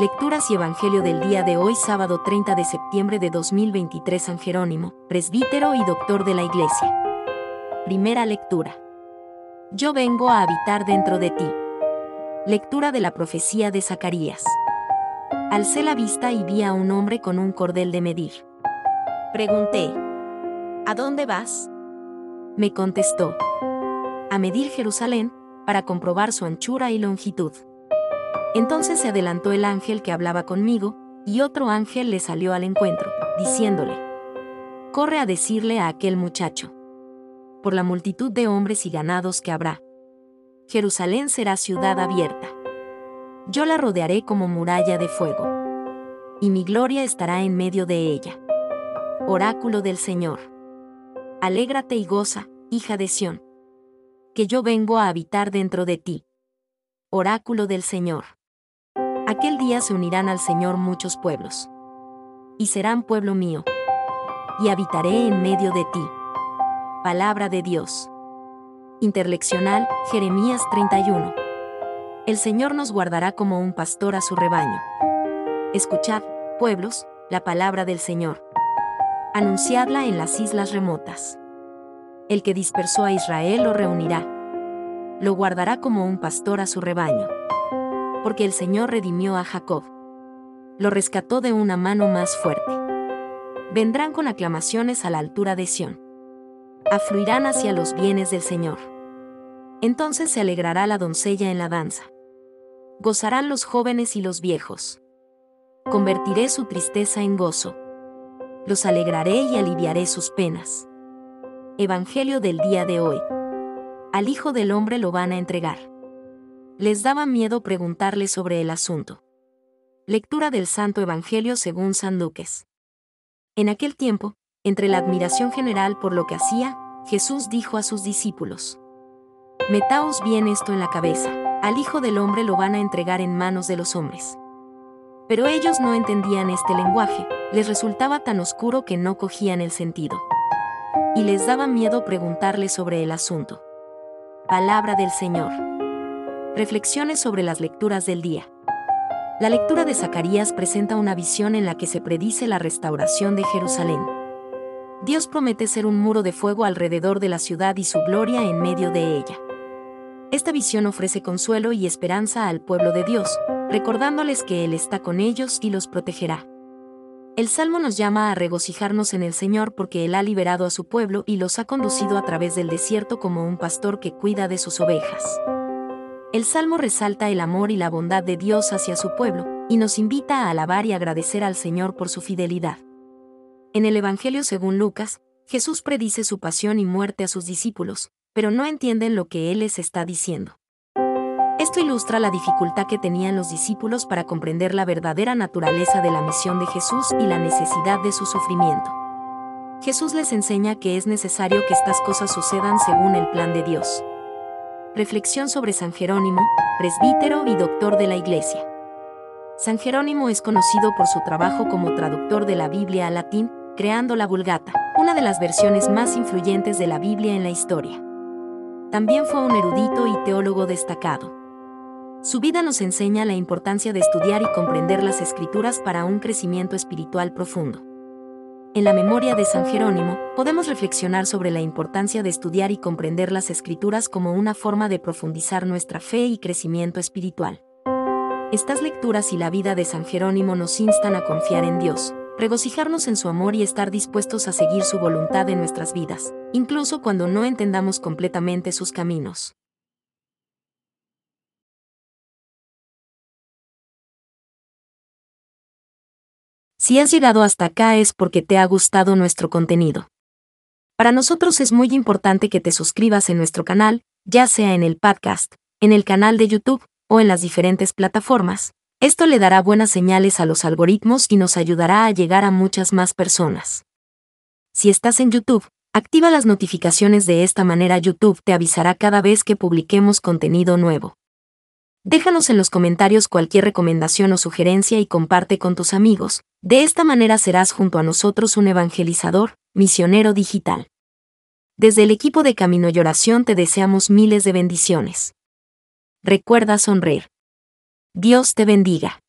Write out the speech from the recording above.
Lecturas y Evangelio del día de hoy, sábado 30 de septiembre de 2023, San Jerónimo, presbítero y doctor de la Iglesia. Primera lectura. Yo vengo a habitar dentro de ti. Lectura de la profecía de Zacarías. Alcé la vista y vi a un hombre con un cordel de medir. Pregunté, ¿A dónde vas? Me contestó, a medir Jerusalén, para comprobar su anchura y longitud. Entonces se adelantó el ángel que hablaba conmigo, y otro ángel le salió al encuentro, diciéndole, Corre a decirle a aquel muchacho, por la multitud de hombres y ganados que habrá. Jerusalén será ciudad abierta. Yo la rodearé como muralla de fuego. Y mi gloria estará en medio de ella. Oráculo del Señor. Alégrate y goza, hija de Sión. Que yo vengo a habitar dentro de ti. Oráculo del Señor. Aquel día se unirán al Señor muchos pueblos. Y serán pueblo mío. Y habitaré en medio de ti. Palabra de Dios. Interleccional, Jeremías 31. El Señor nos guardará como un pastor a su rebaño. Escuchad, pueblos, la palabra del Señor. Anunciadla en las islas remotas. El que dispersó a Israel lo reunirá. Lo guardará como un pastor a su rebaño. Porque el Señor redimió a Jacob. Lo rescató de una mano más fuerte. Vendrán con aclamaciones a la altura de Sión. Afluirán hacia los bienes del Señor. Entonces se alegrará la doncella en la danza. Gozarán los jóvenes y los viejos. Convertiré su tristeza en gozo los alegraré y aliviaré sus penas. Evangelio del día de hoy. Al Hijo del Hombre lo van a entregar. Les daba miedo preguntarle sobre el asunto. Lectura del Santo Evangelio según San Lucas. En aquel tiempo, entre la admiración general por lo que hacía, Jesús dijo a sus discípulos, Metaos bien esto en la cabeza, al Hijo del Hombre lo van a entregar en manos de los hombres. Pero ellos no entendían este lenguaje, les resultaba tan oscuro que no cogían el sentido. Y les daba miedo preguntarle sobre el asunto. Palabra del Señor. Reflexiones sobre las lecturas del día. La lectura de Zacarías presenta una visión en la que se predice la restauración de Jerusalén. Dios promete ser un muro de fuego alrededor de la ciudad y su gloria en medio de ella. Esta visión ofrece consuelo y esperanza al pueblo de Dios, recordándoles que Él está con ellos y los protegerá. El Salmo nos llama a regocijarnos en el Señor porque Él ha liberado a su pueblo y los ha conducido a través del desierto como un pastor que cuida de sus ovejas. El Salmo resalta el amor y la bondad de Dios hacia su pueblo, y nos invita a alabar y agradecer al Señor por su fidelidad. En el Evangelio según Lucas, Jesús predice su pasión y muerte a sus discípulos, pero no entienden lo que Él les está diciendo. Esto ilustra la dificultad que tenían los discípulos para comprender la verdadera naturaleza de la misión de Jesús y la necesidad de su sufrimiento. Jesús les enseña que es necesario que estas cosas sucedan según el plan de Dios. Reflexión sobre San Jerónimo, presbítero y doctor de la Iglesia. San Jerónimo es conocido por su trabajo como traductor de la Biblia al latín, creando la Vulgata, una de las versiones más influyentes de la Biblia en la historia. También fue un erudito y teólogo destacado. Su vida nos enseña la importancia de estudiar y comprender las escrituras para un crecimiento espiritual profundo. En la memoria de San Jerónimo, podemos reflexionar sobre la importancia de estudiar y comprender las escrituras como una forma de profundizar nuestra fe y crecimiento espiritual. Estas lecturas y la vida de San Jerónimo nos instan a confiar en Dios, regocijarnos en su amor y estar dispuestos a seguir su voluntad en nuestras vidas, incluso cuando no entendamos completamente sus caminos. Si has llegado hasta acá es porque te ha gustado nuestro contenido. Para nosotros es muy importante que te suscribas en nuestro canal, ya sea en el podcast, en el canal de YouTube o en las diferentes plataformas, esto le dará buenas señales a los algoritmos y nos ayudará a llegar a muchas más personas. Si estás en YouTube, activa las notificaciones de esta manera YouTube te avisará cada vez que publiquemos contenido nuevo. Déjanos en los comentarios cualquier recomendación o sugerencia y comparte con tus amigos, de esta manera serás junto a nosotros un evangelizador, misionero digital. Desde el equipo de Camino y Oración te deseamos miles de bendiciones. Recuerda sonreír. Dios te bendiga.